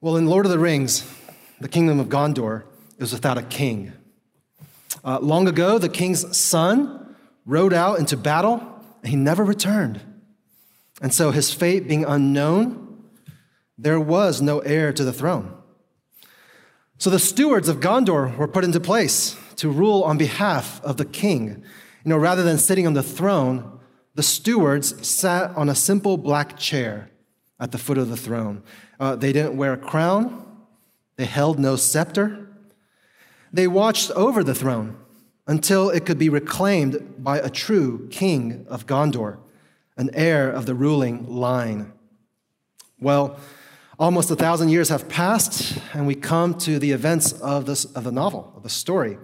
Well, in Lord of the Rings, the kingdom of Gondor is without a king. Uh, long ago, the king's son rode out into battle and he never returned. And so, his fate being unknown, there was no heir to the throne. So, the stewards of Gondor were put into place to rule on behalf of the king. You know, rather than sitting on the throne, the stewards sat on a simple black chair at the foot of the throne. Uh, they didn't wear a crown, they held no scepter. They watched over the throne until it could be reclaimed by a true king of Gondor, an heir of the ruling line. Well, almost a thousand years have passed, and we come to the events of, this, of the novel, of the story.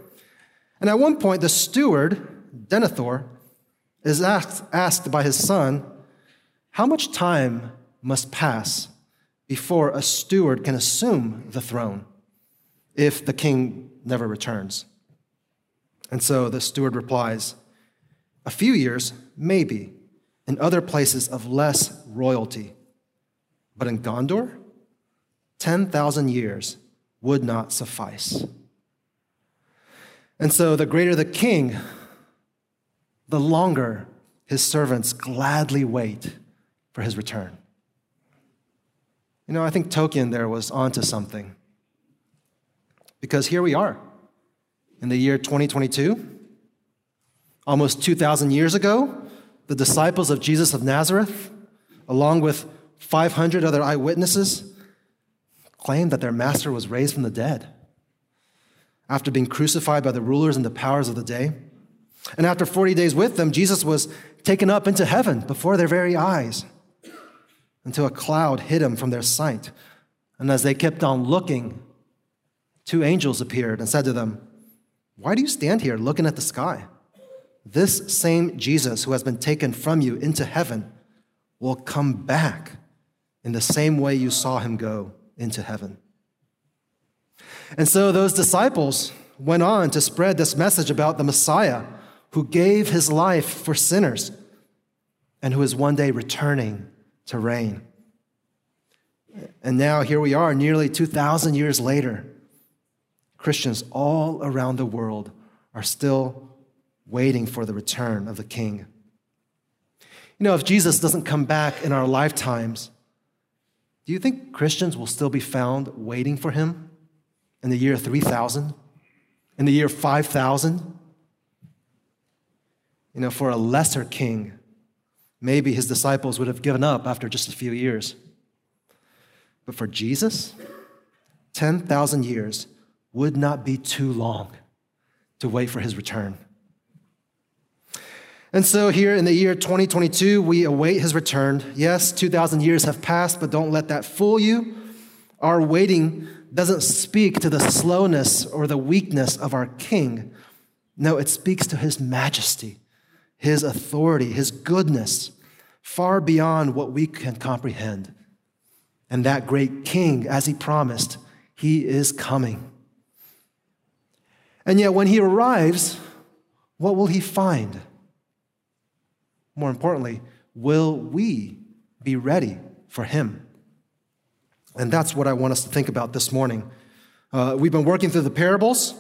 And at one point, the steward, Denethor, is asked, asked by his son, How much time must pass before a steward can assume the throne if the king never returns? And so the steward replies, A few years, maybe, in other places of less royalty. But in Gondor, 10,000 years would not suffice. And so the greater the king, the longer his servants gladly wait for his return. You know, I think Tolkien there was onto something. Because here we are in the year 2022. Almost 2,000 years ago, the disciples of Jesus of Nazareth, along with 500 other eyewitnesses, claimed that their master was raised from the dead after being crucified by the rulers and the powers of the day. And after 40 days with them, Jesus was taken up into heaven before their very eyes until a cloud hid him from their sight. And as they kept on looking, two angels appeared and said to them, Why do you stand here looking at the sky? This same Jesus who has been taken from you into heaven will come back in the same way you saw him go into heaven. And so those disciples went on to spread this message about the Messiah who gave his life for sinners and who is one day returning to reign. And now here we are, nearly 2,000 years later. Christians all around the world are still waiting for the return of the King. You know, if Jesus doesn't come back in our lifetimes, do you think Christians will still be found waiting for him in the year 3000? In the year 5000? You know, for a lesser king, maybe his disciples would have given up after just a few years. But for Jesus, 10,000 years would not be too long to wait for his return. And so, here in the year 2022, we await his return. Yes, 2,000 years have passed, but don't let that fool you. Our waiting doesn't speak to the slowness or the weakness of our king. No, it speaks to his majesty, his authority, his goodness, far beyond what we can comprehend. And that great king, as he promised, he is coming. And yet, when he arrives, what will he find? More importantly, will we be ready for him? And that's what I want us to think about this morning. Uh, we've been working through the parables.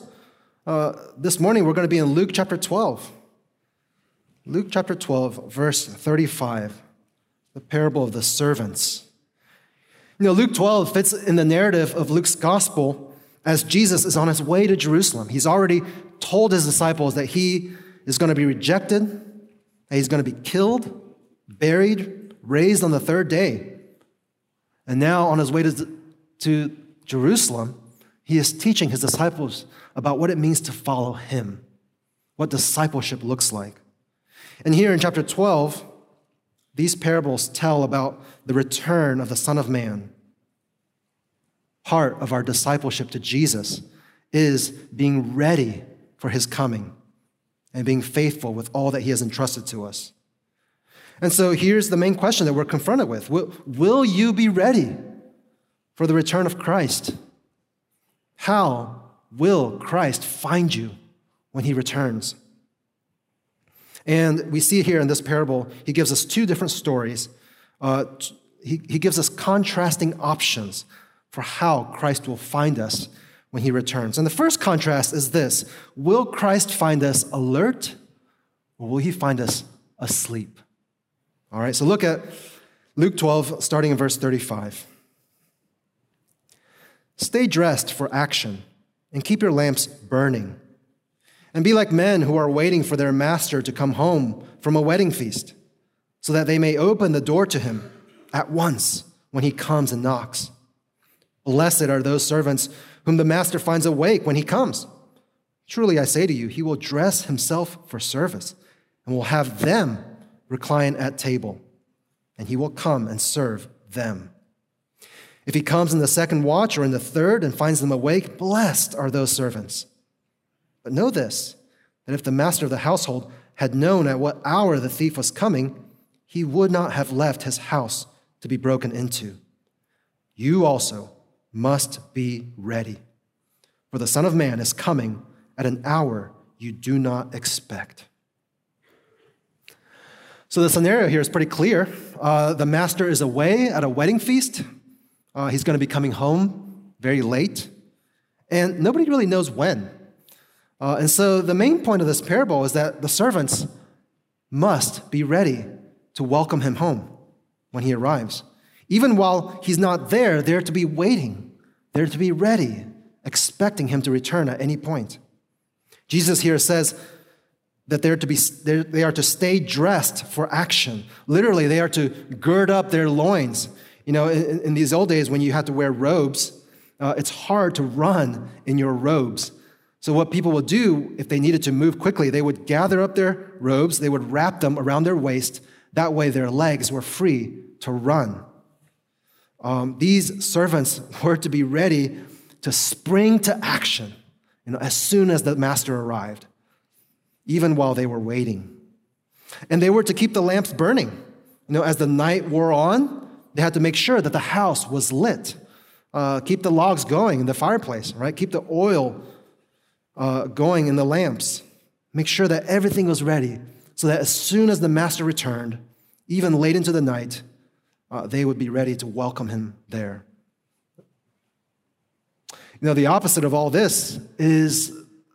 Uh, this morning, we're going to be in Luke chapter 12. Luke chapter 12, verse 35, the parable of the servants. You know, Luke 12 fits in the narrative of Luke's gospel as Jesus is on his way to Jerusalem. He's already told his disciples that he is going to be rejected, that he's going to be killed, buried, raised on the third day. And now, on his way to, to Jerusalem, he is teaching his disciples about what it means to follow him, what discipleship looks like. And here in chapter 12, these parables tell about the return of the Son of Man. Part of our discipleship to Jesus is being ready for his coming and being faithful with all that he has entrusted to us. And so here's the main question that we're confronted with Will, will you be ready for the return of Christ? How will Christ find you when he returns? And we see here in this parable, he gives us two different stories. Uh, he, he gives us contrasting options for how Christ will find us when he returns. And the first contrast is this Will Christ find us alert or will he find us asleep? All right, so look at Luke 12, starting in verse 35. Stay dressed for action and keep your lamps burning. And be like men who are waiting for their master to come home from a wedding feast, so that they may open the door to him at once when he comes and knocks. Blessed are those servants whom the master finds awake when he comes. Truly, I say to you, he will dress himself for service and will have them recline at table, and he will come and serve them. If he comes in the second watch or in the third and finds them awake, blessed are those servants. But know this that if the master of the household had known at what hour the thief was coming, he would not have left his house to be broken into. You also must be ready, for the Son of Man is coming at an hour you do not expect. So the scenario here is pretty clear. Uh, the master is away at a wedding feast. Uh, he's going to be coming home very late, and nobody really knows when. Uh, and so the main point of this parable is that the servants must be ready to welcome him home when he arrives. Even while he's not there, they're to be waiting, they're to be ready, expecting him to return at any point. Jesus here says, that they're to be, they're, they are to stay dressed for action. Literally, they are to gird up their loins. You know, in, in these old days when you had to wear robes, uh, it's hard to run in your robes. So, what people would do if they needed to move quickly, they would gather up their robes, they would wrap them around their waist. That way, their legs were free to run. Um, these servants were to be ready to spring to action you know, as soon as the master arrived even while they were waiting. And they were to keep the lamps burning. You know, as the night wore on, they had to make sure that the house was lit. Uh, keep the logs going in the fireplace, right? Keep the oil uh, going in the lamps. Make sure that everything was ready so that as soon as the master returned, even late into the night, uh, they would be ready to welcome him there. You know, the opposite of all this is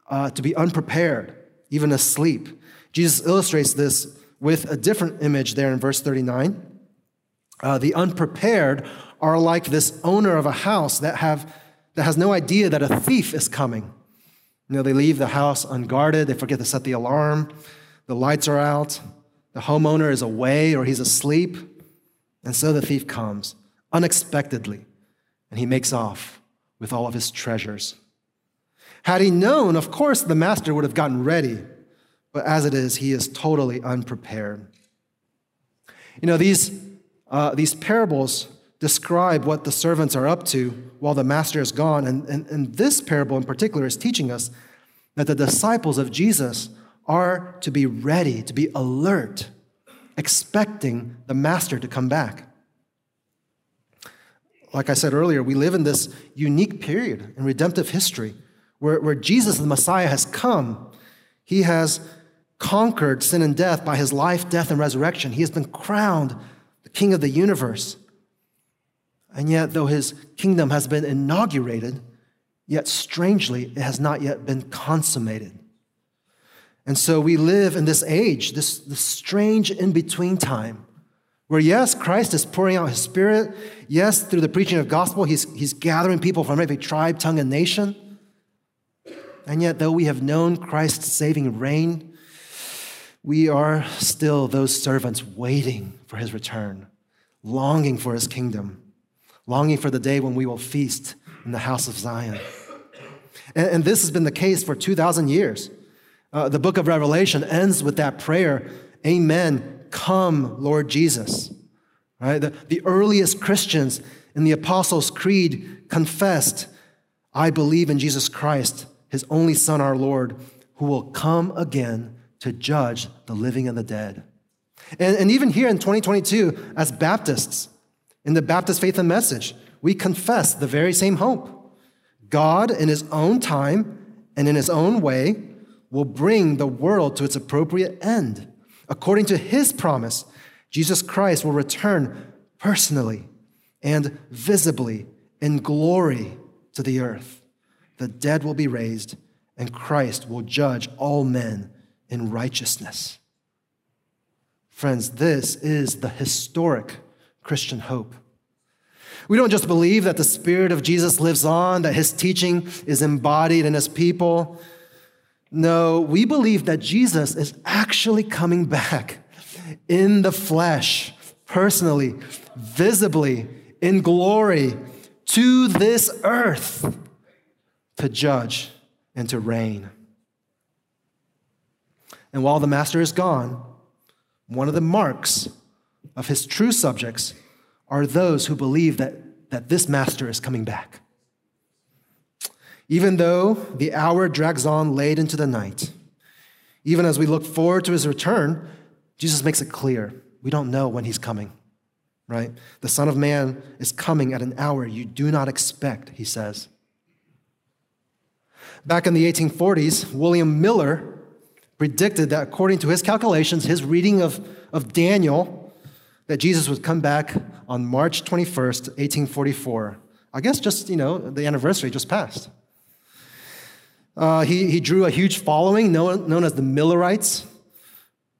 uh, to be unprepared even asleep. Jesus illustrates this with a different image there in verse 39. Uh, the unprepared are like this owner of a house that, have, that has no idea that a thief is coming. You know, they leave the house unguarded, they forget to set the alarm, the lights are out, the homeowner is away or he's asleep, and so the thief comes unexpectedly and he makes off with all of his treasures. Had he known, of course, the master would have gotten ready. But as it is, he is totally unprepared. You know, these, uh, these parables describe what the servants are up to while the master is gone. And, and, and this parable in particular is teaching us that the disciples of Jesus are to be ready, to be alert, expecting the master to come back. Like I said earlier, we live in this unique period in redemptive history where, where Jesus, the Messiah, has come. He has conquered sin and death by his life, death, and resurrection. He has been crowned the King of the universe. And yet, though his kingdom has been inaugurated, yet strangely, it has not yet been consummated. And so we live in this age, this, this strange in between time, where yes, Christ is pouring out his spirit. Yes, through the preaching of gospel, he's, he's gathering people from every tribe, tongue, and nation. And yet, though we have known Christ's saving reign, we are still those servants waiting for his return, longing for his kingdom, longing for the day when we will feast in the house of Zion. And, and this has been the case for 2,000 years. Uh, the book of Revelation ends with that prayer Amen. Come, Lord Jesus. Right? The, the earliest Christians in the Apostles' Creed confessed, I believe in Jesus Christ his only Son, our Lord, who will come again to judge the living and the dead. And, and even here in 2022, as Baptists, in the Baptist faith and message, we confess the very same hope. God, in his own time and in his own way, will bring the world to its appropriate end. According to his promise, Jesus Christ will return personally and visibly in glory to the earth. The dead will be raised, and Christ will judge all men in righteousness. Friends, this is the historic Christian hope. We don't just believe that the Spirit of Jesus lives on, that his teaching is embodied in his people. No, we believe that Jesus is actually coming back in the flesh, personally, visibly, in glory to this earth to judge and to reign. And while the master is gone, one of the marks of his true subjects are those who believe that, that this master is coming back. Even though the hour drags on late into the night, even as we look forward to his return, Jesus makes it clear we don't know when he's coming, right? The Son of Man is coming at an hour you do not expect, he says. Back in the 1840s, William Miller predicted that according to his calculations, his reading of, of Daniel, that Jesus would come back on March 21st, 1844. I guess just, you know, the anniversary just passed. Uh, he, he drew a huge following known, known as the Millerites.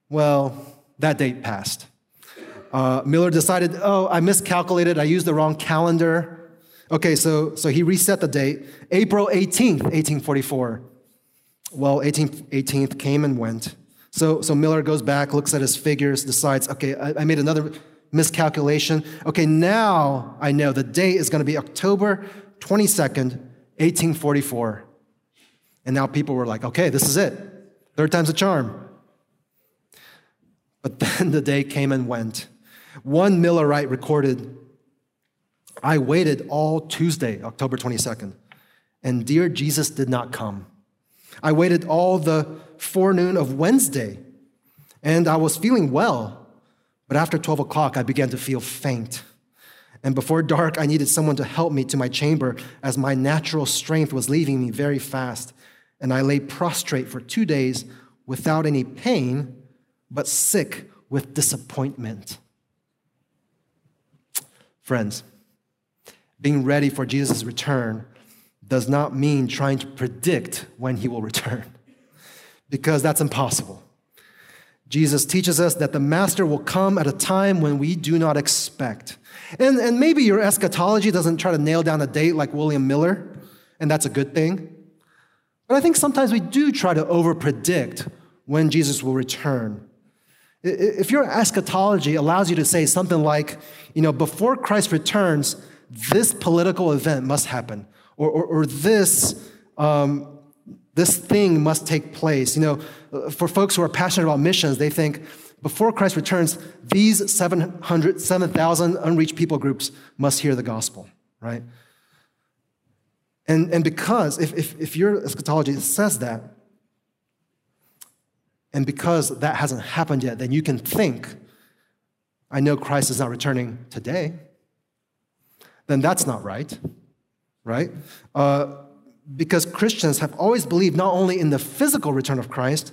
Well, that date passed. Uh, Miller decided, oh, I miscalculated. I used the wrong calendar. Okay, so, so he reset the date. April 18th, 1844. Well, 18th, 18th came and went. So, so Miller goes back, looks at his figures, decides, okay, I, I made another miscalculation. Okay, now I know the date is going to be October 22nd, 1844. And now people were like, okay, this is it. Third time's a charm. But then the day came and went. One Millerite recorded, I waited all Tuesday, October 22nd, and dear Jesus did not come. I waited all the forenoon of Wednesday, and I was feeling well. But after 12 o'clock, I began to feel faint. And before dark, I needed someone to help me to my chamber as my natural strength was leaving me very fast. And I lay prostrate for two days without any pain, but sick with disappointment. Friends, being ready for Jesus' return does not mean trying to predict when he will return, because that's impossible. Jesus teaches us that the Master will come at a time when we do not expect. And, and maybe your eschatology doesn't try to nail down a date like William Miller, and that's a good thing. But I think sometimes we do try to overpredict when Jesus will return. If your eschatology allows you to say something like, you know, before Christ returns, this political event must happen, or, or, or this, um, this thing must take place. You know, for folks who are passionate about missions, they think before Christ returns, these 700, 7,000 unreached people groups must hear the gospel, right? And, and because if, if, if your eschatology says that, and because that hasn't happened yet, then you can think, I know Christ is not returning today. Then that's not right, right? Uh, because Christians have always believed not only in the physical return of Christ,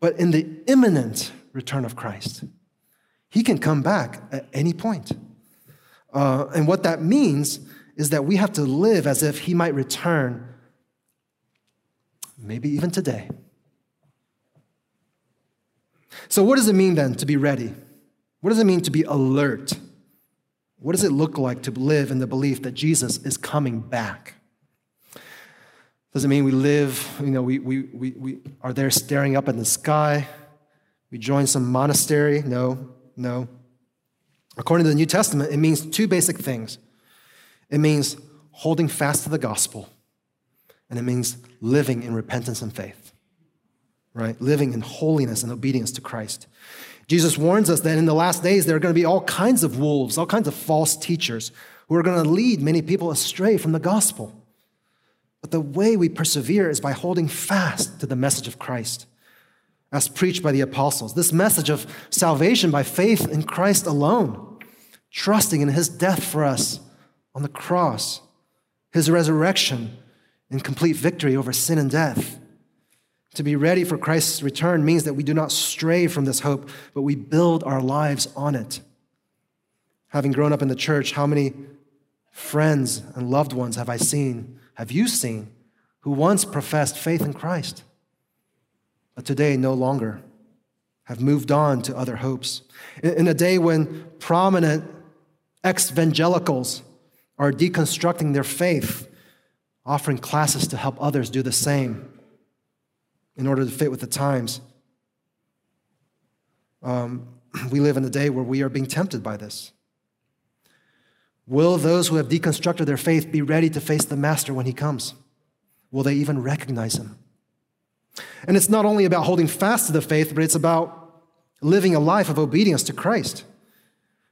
but in the imminent return of Christ. He can come back at any point. Uh, and what that means is that we have to live as if He might return, maybe even today. So, what does it mean then to be ready? What does it mean to be alert? What does it look like to live in the belief that Jesus is coming back? Does it mean we live, you know, we, we, we, we are there staring up in the sky? We join some monastery? No, no. According to the New Testament, it means two basic things it means holding fast to the gospel, and it means living in repentance and faith right? Living in holiness and obedience to Christ. Jesus warns us that in the last days there are going to be all kinds of wolves, all kinds of false teachers who are going to lead many people astray from the gospel. But the way we persevere is by holding fast to the message of Christ as preached by the apostles. This message of salvation by faith in Christ alone, trusting in his death for us on the cross, his resurrection in complete victory over sin and death to be ready for Christ's return means that we do not stray from this hope, but we build our lives on it. Having grown up in the church, how many friends and loved ones have I seen, have you seen, who once professed faith in Christ, but today no longer have moved on to other hopes. In a day when prominent ex-evangelicals are deconstructing their faith, offering classes to help others do the same in order to fit with the times. Um, we live in a day where we are being tempted by this. Will those who have deconstructed their faith be ready to face the Master when he comes? Will they even recognize him? And it's not only about holding fast to the faith, but it's about living a life of obedience to Christ.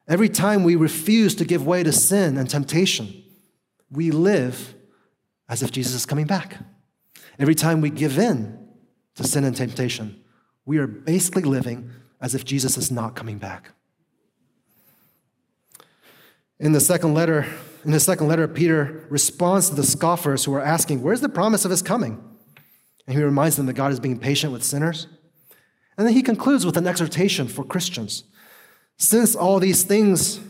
Every time we refuse to give way to sin and temptation, we live as if Jesus is coming back. Every time we give in to sin and temptation, we are basically living as if Jesus is not coming back. In the second letter, in his second letter, Peter responds to the scoffers who are asking, Where's the promise of his coming? And he reminds them that God is being patient with sinners. And then he concludes with an exhortation for Christians. Since all these things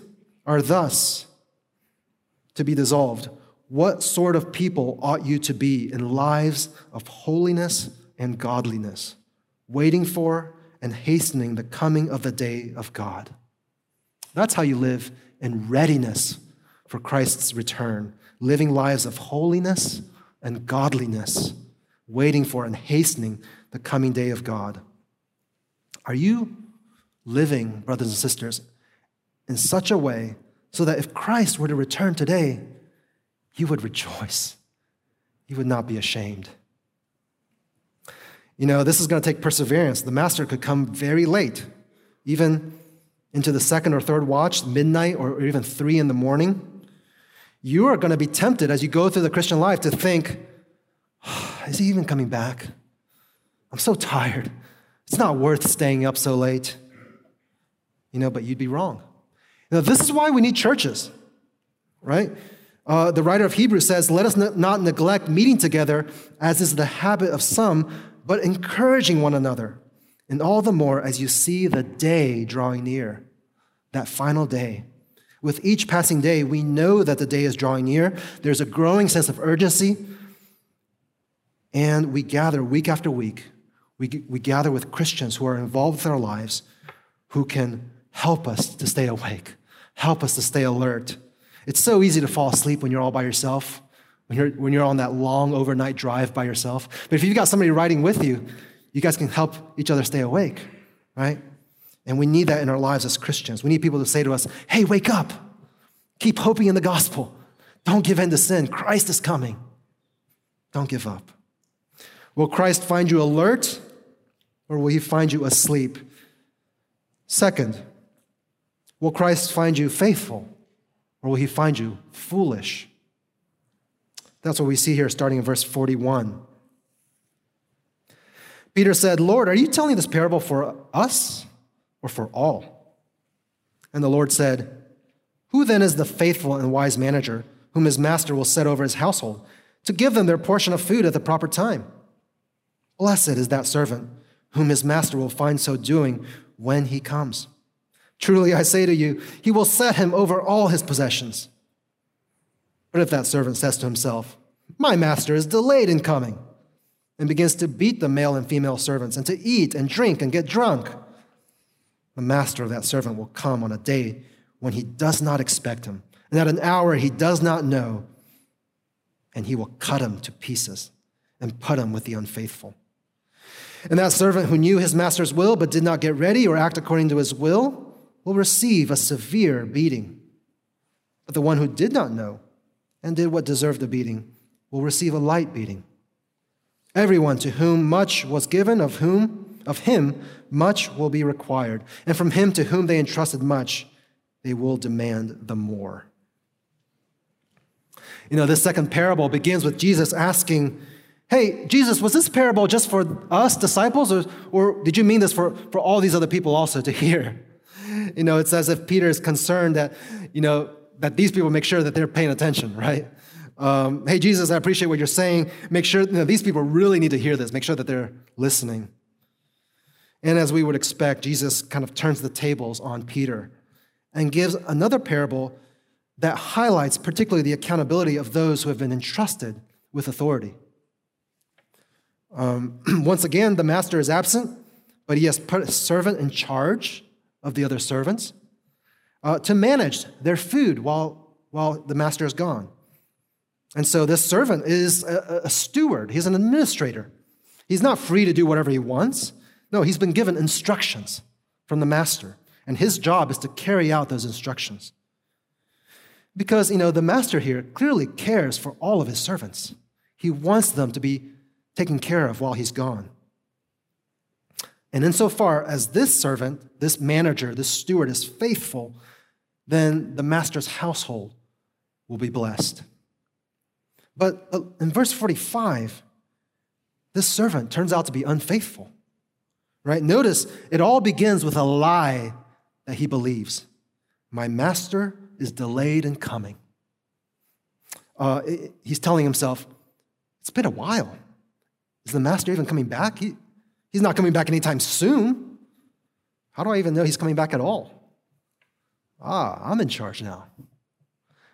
are thus to be dissolved, what sort of people ought you to be in lives of holiness and godliness, waiting for and hastening the coming of the day of God. That's how you live in readiness for Christ's return, living lives of holiness and godliness, waiting for and hastening the coming day of God. Are you living, brothers and sisters, in such a way so that if Christ were to return today, you would rejoice? You would not be ashamed. You know, this is going to take perseverance. The master could come very late, even into the second or third watch, midnight, or even three in the morning. You are going to be tempted as you go through the Christian life to think, oh, is he even coming back? I'm so tired. It's not worth staying up so late. You know, but you'd be wrong. Know, this is why we need churches, right? Uh, the writer of Hebrews says, Let us not neglect meeting together, as is the habit of some, but encouraging one another, and all the more as you see the day drawing near, that final day. With each passing day, we know that the day is drawing near. There's a growing sense of urgency, and we gather week after week. We, we gather with Christians who are involved with our lives who can help us to stay awake, help us to stay alert. It's so easy to fall asleep when you're all by yourself when you're, when you're on that long overnight drive by yourself. But if you've got somebody riding with you, you guys can help each other stay awake, right? And we need that in our lives as Christians. We need people to say to us, hey, wake up. Keep hoping in the gospel. Don't give in to sin. Christ is coming. Don't give up. Will Christ find you alert or will he find you asleep? Second, will Christ find you faithful or will he find you foolish? That's what we see here starting in verse 41. Peter said, Lord, are you telling this parable for us or for all? And the Lord said, Who then is the faithful and wise manager whom his master will set over his household to give them their portion of food at the proper time? Blessed is that servant whom his master will find so doing when he comes. Truly, I say to you, he will set him over all his possessions. But if that servant says to himself, My master is delayed in coming, and begins to beat the male and female servants, and to eat and drink and get drunk, the master of that servant will come on a day when he does not expect him, and at an hour he does not know, and he will cut him to pieces and put him with the unfaithful. And that servant who knew his master's will but did not get ready or act according to his will will receive a severe beating. But the one who did not know and did what deserved a beating will receive a light beating. Everyone to whom much was given, of whom of him much will be required, and from him to whom they entrusted much, they will demand the more. You know, this second parable begins with Jesus asking, Hey, Jesus, was this parable just for us disciples, or, or did you mean this for, for all these other people also to hear? You know, it's as if Peter is concerned that, you know, that these people make sure that they're paying attention, right? Um, hey, Jesus, I appreciate what you're saying. Make sure you know, these people really need to hear this. Make sure that they're listening. And as we would expect, Jesus kind of turns the tables on Peter and gives another parable that highlights particularly the accountability of those who have been entrusted with authority. Um, once again, the master is absent, but he has put a servant in charge of the other servants uh, to manage their food while, while the master is gone. And so this servant is a, a steward, he's an administrator. He's not free to do whatever he wants. No, he's been given instructions from the master, and his job is to carry out those instructions. Because, you know, the master here clearly cares for all of his servants. He wants them to be taken care of while he's gone. And insofar as this servant, this manager, this steward is faithful, then the master's household will be blessed. But uh, in verse 45, this servant turns out to be unfaithful. Right? Notice it all begins with a lie that he believes. My master is delayed in coming. Uh, he's telling himself, It's been a while. Is the master even coming back? He, he's not coming back anytime soon. How do I even know he's coming back at all? Ah, I'm in charge now.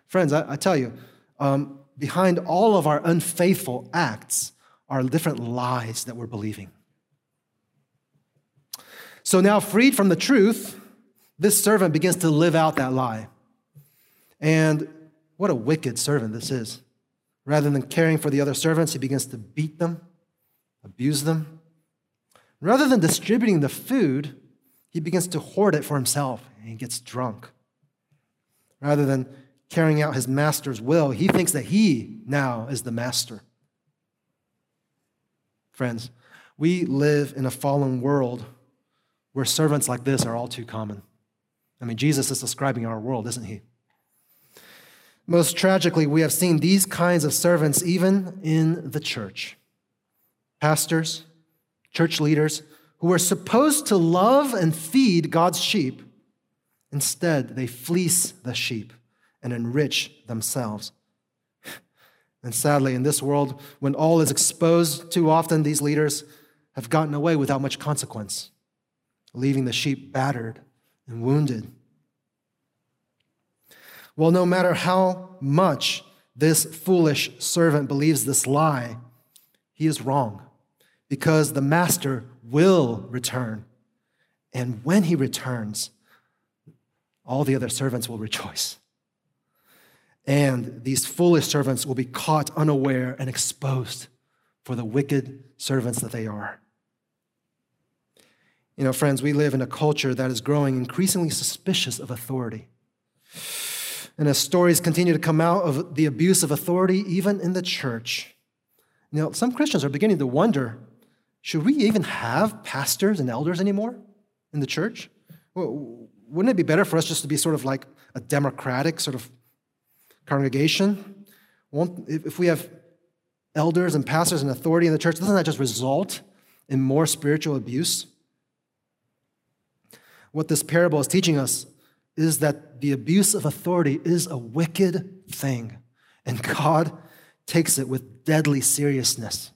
Friends, I, I tell you, um, behind all of our unfaithful acts are different lies that we're believing. So now, freed from the truth, this servant begins to live out that lie. And what a wicked servant this is. Rather than caring for the other servants, he begins to beat them, abuse them. Rather than distributing the food, he begins to hoard it for himself and he gets drunk. Rather than carrying out his master's will, he thinks that he now is the master. Friends, we live in a fallen world where servants like this are all too common. I mean, Jesus is describing our world, isn't he? Most tragically, we have seen these kinds of servants even in the church. Pastors, church leaders who are supposed to love and feed God's sheep, instead, they fleece the sheep and enrich themselves. And sadly, in this world, when all is exposed, too often these leaders have gotten away without much consequence, leaving the sheep battered and wounded. Well, no matter how much this foolish servant believes this lie, he is wrong because the master will return. And when he returns, all the other servants will rejoice. And these foolish servants will be caught unaware and exposed for the wicked servants that they are. You know, friends, we live in a culture that is growing increasingly suspicious of authority. And as stories continue to come out of the abuse of authority, even in the church, you know, some Christians are beginning to wonder should we even have pastors and elders anymore in the church? Well, wouldn't it be better for us just to be sort of like a democratic sort of congregation? Won't, if we have elders and pastors and authority in the church, doesn't that just result in more spiritual abuse? What this parable is teaching us is that the abuse of authority is a wicked thing, and God takes it with deadly seriousness.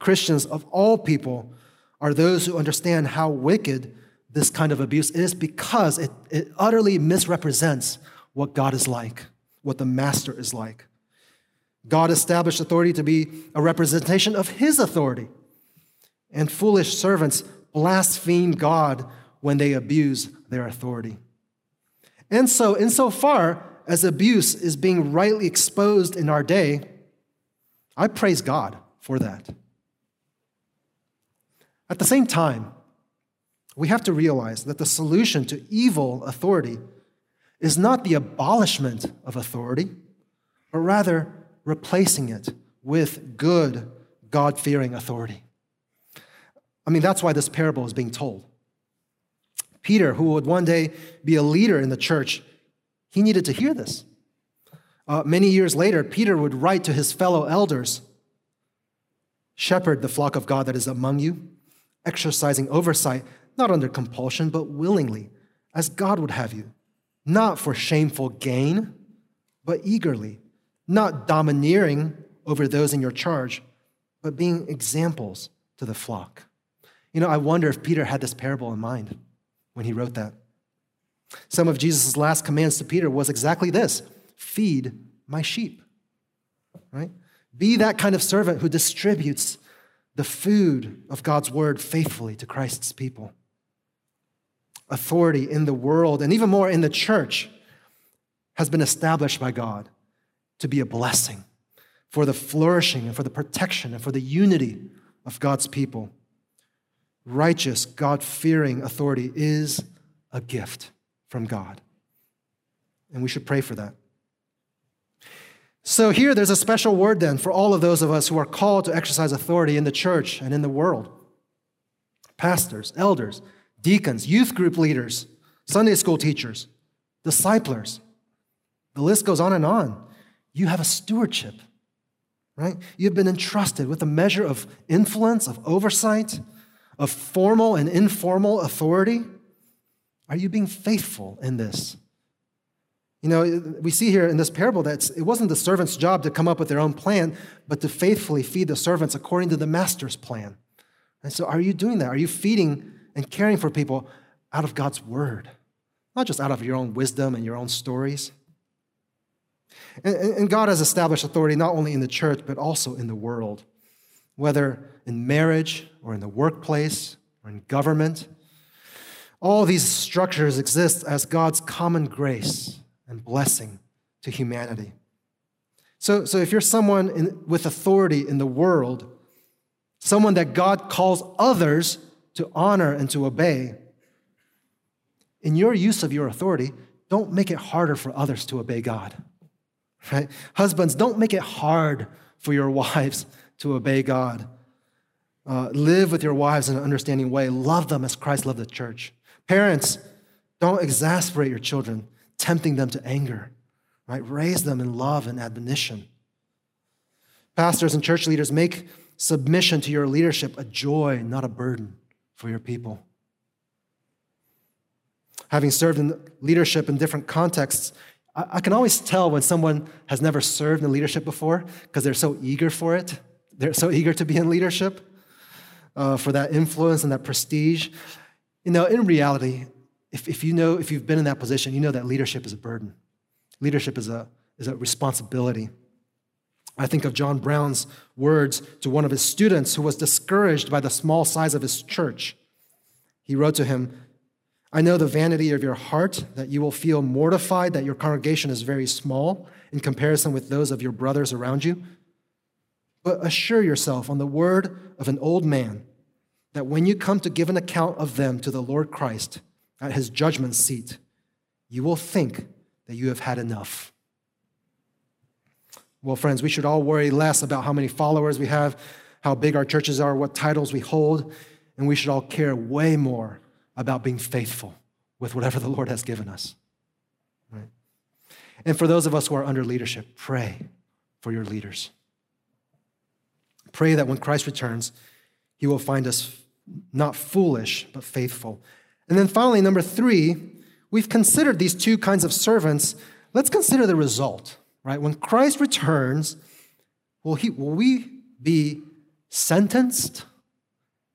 Christians of all people are those who understand how wicked this kind of abuse is because it, it utterly misrepresents what God is like, what the master is like. God established authority to be a representation of his authority. And foolish servants blaspheme God when they abuse their authority. And so, insofar as abuse is being rightly exposed in our day, I praise God for that. At the same time, we have to realize that the solution to evil authority is not the abolishment of authority, but rather replacing it with good, God fearing authority. I mean, that's why this parable is being told. Peter, who would one day be a leader in the church, he needed to hear this. Uh, many years later, Peter would write to his fellow elders Shepherd the flock of God that is among you, exercising oversight, not under compulsion, but willingly, as God would have you, not for shameful gain, but eagerly, not domineering over those in your charge, but being examples to the flock. You know, I wonder if Peter had this parable in mind when he wrote that. Some of Jesus' last commands to Peter was exactly this feed my sheep. Right? Be that kind of servant who distributes the food of God's word faithfully to Christ's people. Authority in the world, and even more in the church, has been established by God to be a blessing for the flourishing and for the protection and for the unity of God's people. Righteous, God fearing authority is a gift from God. And we should pray for that. So, here there's a special word then for all of those of us who are called to exercise authority in the church and in the world pastors, elders, deacons, youth group leaders, Sunday school teachers, disciplers. The list goes on and on. You have a stewardship, right? You've been entrusted with a measure of influence, of oversight, of formal and informal authority. Are you being faithful in this? You know, we see here in this parable that it wasn't the servant's job to come up with their own plan, but to faithfully feed the servants according to the master's plan. And so, are you doing that? Are you feeding and caring for people out of God's word, not just out of your own wisdom and your own stories? And, and God has established authority not only in the church, but also in the world, whether in marriage or in the workplace or in government. All these structures exist as God's common grace and blessing to humanity. So, so if you're someone in, with authority in the world, someone that God calls others to honor and to obey, in your use of your authority, don't make it harder for others to obey God. Right? Husbands, don't make it hard for your wives to obey God. Uh, live with your wives in an understanding way. Love them as Christ loved the church. Parents, don't exasperate your children tempting them to anger, right? Raise them in love and admonition. Pastors and church leaders, make submission to your leadership a joy, not a burden for your people. Having served in leadership in different contexts, I can always tell when someone has never served in leadership before because they're so eager for it. They're so eager to be in leadership, uh, for that influence and that prestige. You know, in reality, if, if you know, if you've been in that position, you know that leadership is a burden. Leadership is a, is a responsibility. I think of John Brown's words to one of his students who was discouraged by the small size of his church. He wrote to him, I know the vanity of your heart, that you will feel mortified that your congregation is very small in comparison with those of your brothers around you. But assure yourself on the word of an old man that when you come to give an account of them to the Lord Christ, at his judgment seat, you will think that you have had enough. Well, friends, we should all worry less about how many followers we have, how big our churches are, what titles we hold, and we should all care way more about being faithful with whatever the Lord has given us. Right? And for those of us who are under leadership, pray for your leaders. Pray that when Christ returns, he will find us not foolish, but faithful. And then finally, number three, we've considered these two kinds of servants. Let's consider the result, right? When Christ returns, will, he, will we be sentenced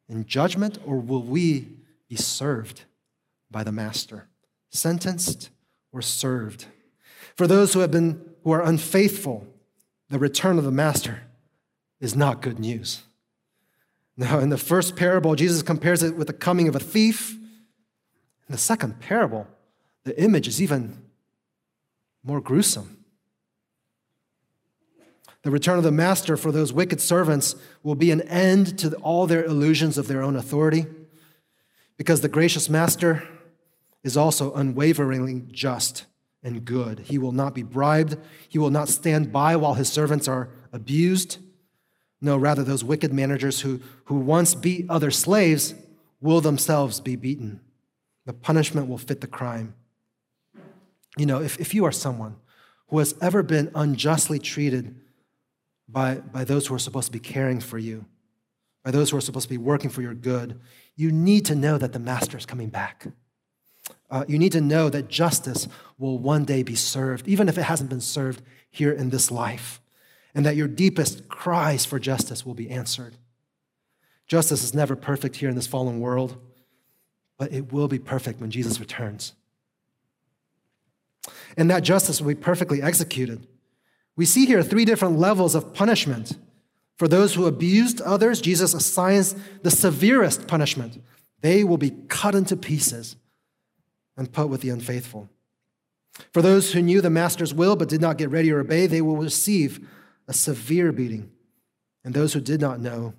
in judgment or will we be served by the master? Sentenced or served? For those who have been who are unfaithful, the return of the master is not good news. Now, in the first parable, Jesus compares it with the coming of a thief. In the second parable, the image is even more gruesome. The return of the master for those wicked servants will be an end to all their illusions of their own authority, because the gracious master is also unwaveringly just and good. He will not be bribed, he will not stand by while his servants are abused. No, rather, those wicked managers who, who once beat other slaves will themselves be beaten. The punishment will fit the crime. You know, if, if you are someone who has ever been unjustly treated by, by those who are supposed to be caring for you, by those who are supposed to be working for your good, you need to know that the master is coming back. Uh, you need to know that justice will one day be served, even if it hasn't been served here in this life, and that your deepest cries for justice will be answered. Justice is never perfect here in this fallen world but it will be perfect when Jesus returns. and that justice will be perfectly executed. We see here three different levels of punishment. For those who abused others, Jesus assigns the severest punishment. They will be cut into pieces and put with the unfaithful. For those who knew the master's will but did not get ready or obey, they will receive a severe beating. And those who did not know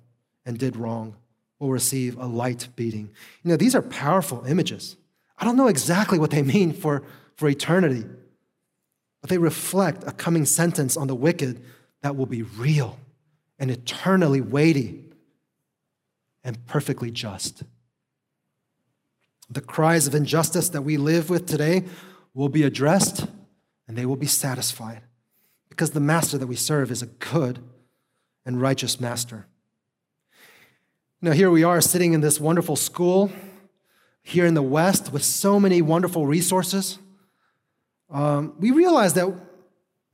and did wrong will receive a light beating. You know, these are powerful images. I don't know exactly what they mean for, for eternity, they reflect a coming sentence on the wicked that will be real and eternally weighty and perfectly just. The cries of injustice that we live with today will be addressed and they will be satisfied because the master that we serve is a good and righteous master. Now, here we are sitting in this wonderful school here in the West with so many wonderful resources. Um, we realize that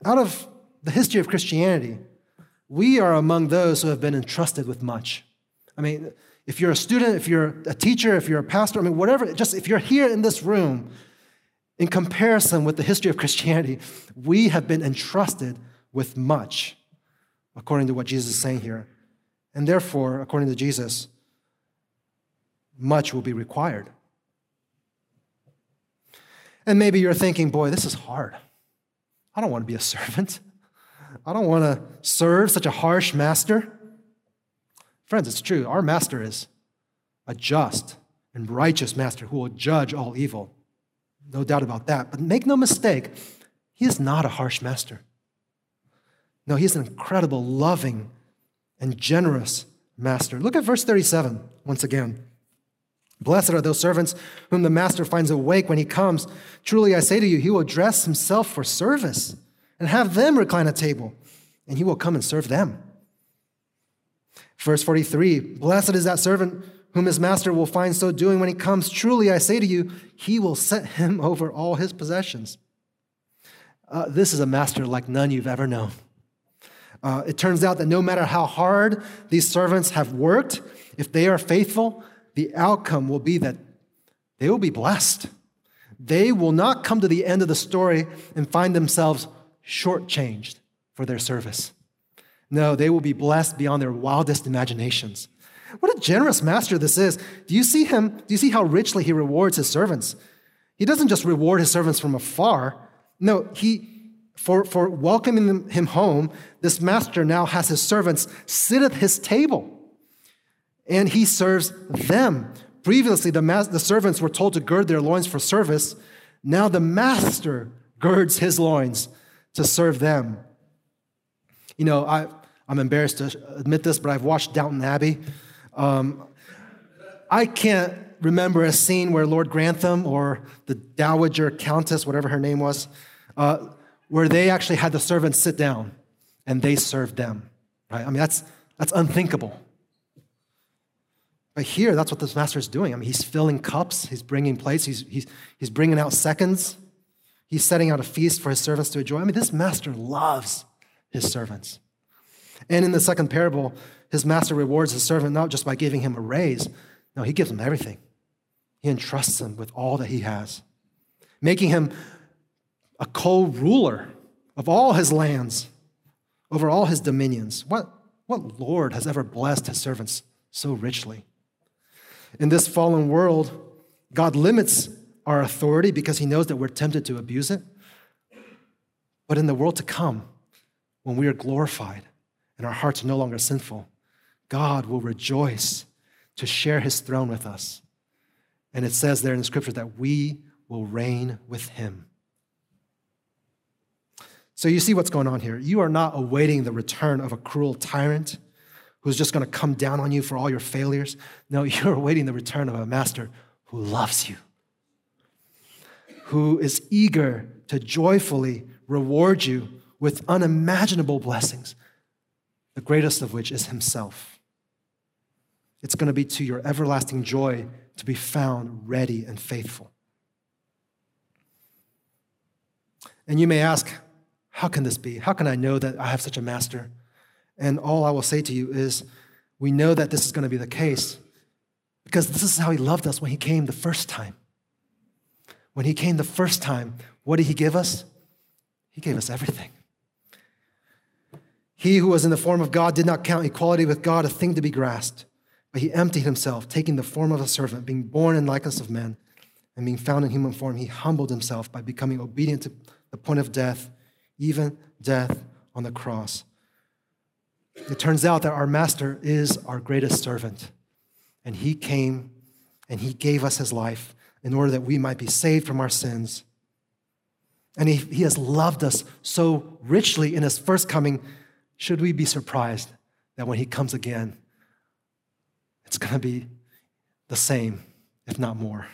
out of the history of Christianity, we are among those who have been entrusted with much. I mean, if you're a student, if you're a teacher, if you're a pastor, I mean, whatever, just if you're here in this room, in comparison with the history of Christianity, we have been entrusted with much, according to what Jesus is saying here. And therefore, according to Jesus, much will be required. And maybe you're thinking, boy, this is hard. I don't want to be a servant. I don't want to serve such a harsh master. Friends, it's true. Our master is a just and righteous master who will judge all evil. No doubt about that. But make no mistake, he is not a harsh master. No, he's an incredible, loving, and generous master. Look at verse 37 once again. Blessed are those servants whom the master finds awake when he comes. Truly, I say to you, he will dress himself for service and have them recline at table, and he will come and serve them. Verse 43 Blessed is that servant whom his master will find so doing when he comes. Truly, I say to you, he will set him over all his possessions. Uh, this is a master like none you've ever known. Uh, it turns out that no matter how hard these servants have worked, if they are faithful, the outcome will be that they will be blessed. They will not come to the end of the story and find themselves shortchanged for their service. No, they will be blessed beyond their wildest imaginations. What a generous master this is. Do you see him? Do you see how richly he rewards his servants? He doesn't just reward his servants from afar. No, he for, for welcoming him home, this master now has his servants sit at his table and he serves them. Previously, the, the servants were told to gird their loins for service. Now the master girds his loins to serve them. You know, I, I'm embarrassed to admit this, but I've watched Downton Abbey. Um, I can't remember a scene where Lord Grantham or the Dowager Countess, whatever her name was, uh, where they actually had the servants sit down and they served them. Right? I mean, that's, that's unthinkable. But here, that's what this master is doing. I mean, he's filling cups, he's bringing plates, he's, he's, he's bringing out seconds, he's setting out a feast for his servants to enjoy. I mean, this master loves his servants. And in the second parable, his master rewards his servant not just by giving him a raise, no, he gives him everything. He entrusts him with all that he has, making him a co ruler of all his lands, over all his dominions. What, what Lord has ever blessed his servants so richly? In this fallen world, God limits our authority because he knows that we're tempted to abuse it. But in the world to come, when we are glorified and our hearts are no longer sinful, God will rejoice to share his throne with us. And it says there in the scripture that we will reign with him. So you see what's going on here. You are not awaiting the return of a cruel tyrant who's just going to come down on you for all your failures. No, you're awaiting the return of a master who loves you, who is eager to joyfully reward you with unimaginable blessings, the greatest of which is himself. It's going to be to your everlasting joy to be found ready and faithful. And you may ask, how can this be? How can I know that I have such a master? And all I will say to you is, we know that this is going to be the case because this is how he loved us when he came the first time. When he came the first time, what did he give us? He gave us everything. He who was in the form of God did not count equality with God a thing to be grasped, but he emptied himself, taking the form of a servant, being born in likeness of men, and being found in human form, he humbled himself by becoming obedient to the point of death, even death on the cross. It turns out that our master is our greatest servant, and he came and he gave us his life in order that we might be saved from our sins. And he, he has loved us so richly in his first coming should we be surprised that when he comes again, it's going to be the same, if not more?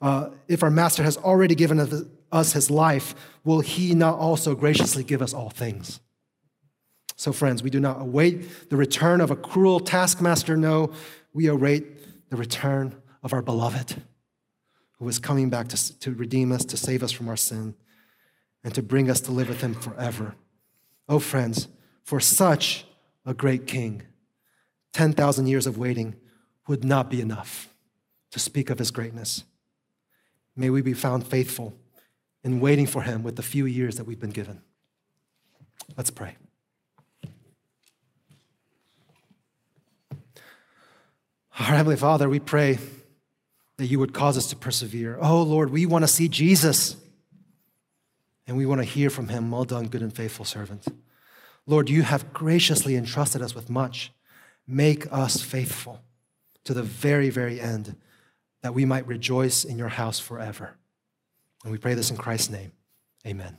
Uh, if our master has already given us his life, will he not also graciously give us all things? So, friends, we do not await the return of a cruel taskmaster. No, we await the return of our beloved, who is coming back to, to redeem us, to save us from our sin, and to bring us to live with him forever. Oh, friends, for such a great king, 10,000 years of waiting would not be enough to speak of his greatness. May we be found faithful in waiting for him with the few years that we've been given. Let's pray. Our Heavenly Father, we pray that you would cause us to persevere. Oh, Lord, we want to see Jesus and we want to hear from him. Well done, good and faithful servant. Lord, you have graciously entrusted us with much. Make us faithful to the very, very end, that we might rejoice in your house forever. And we pray this in Christ's name. Amen.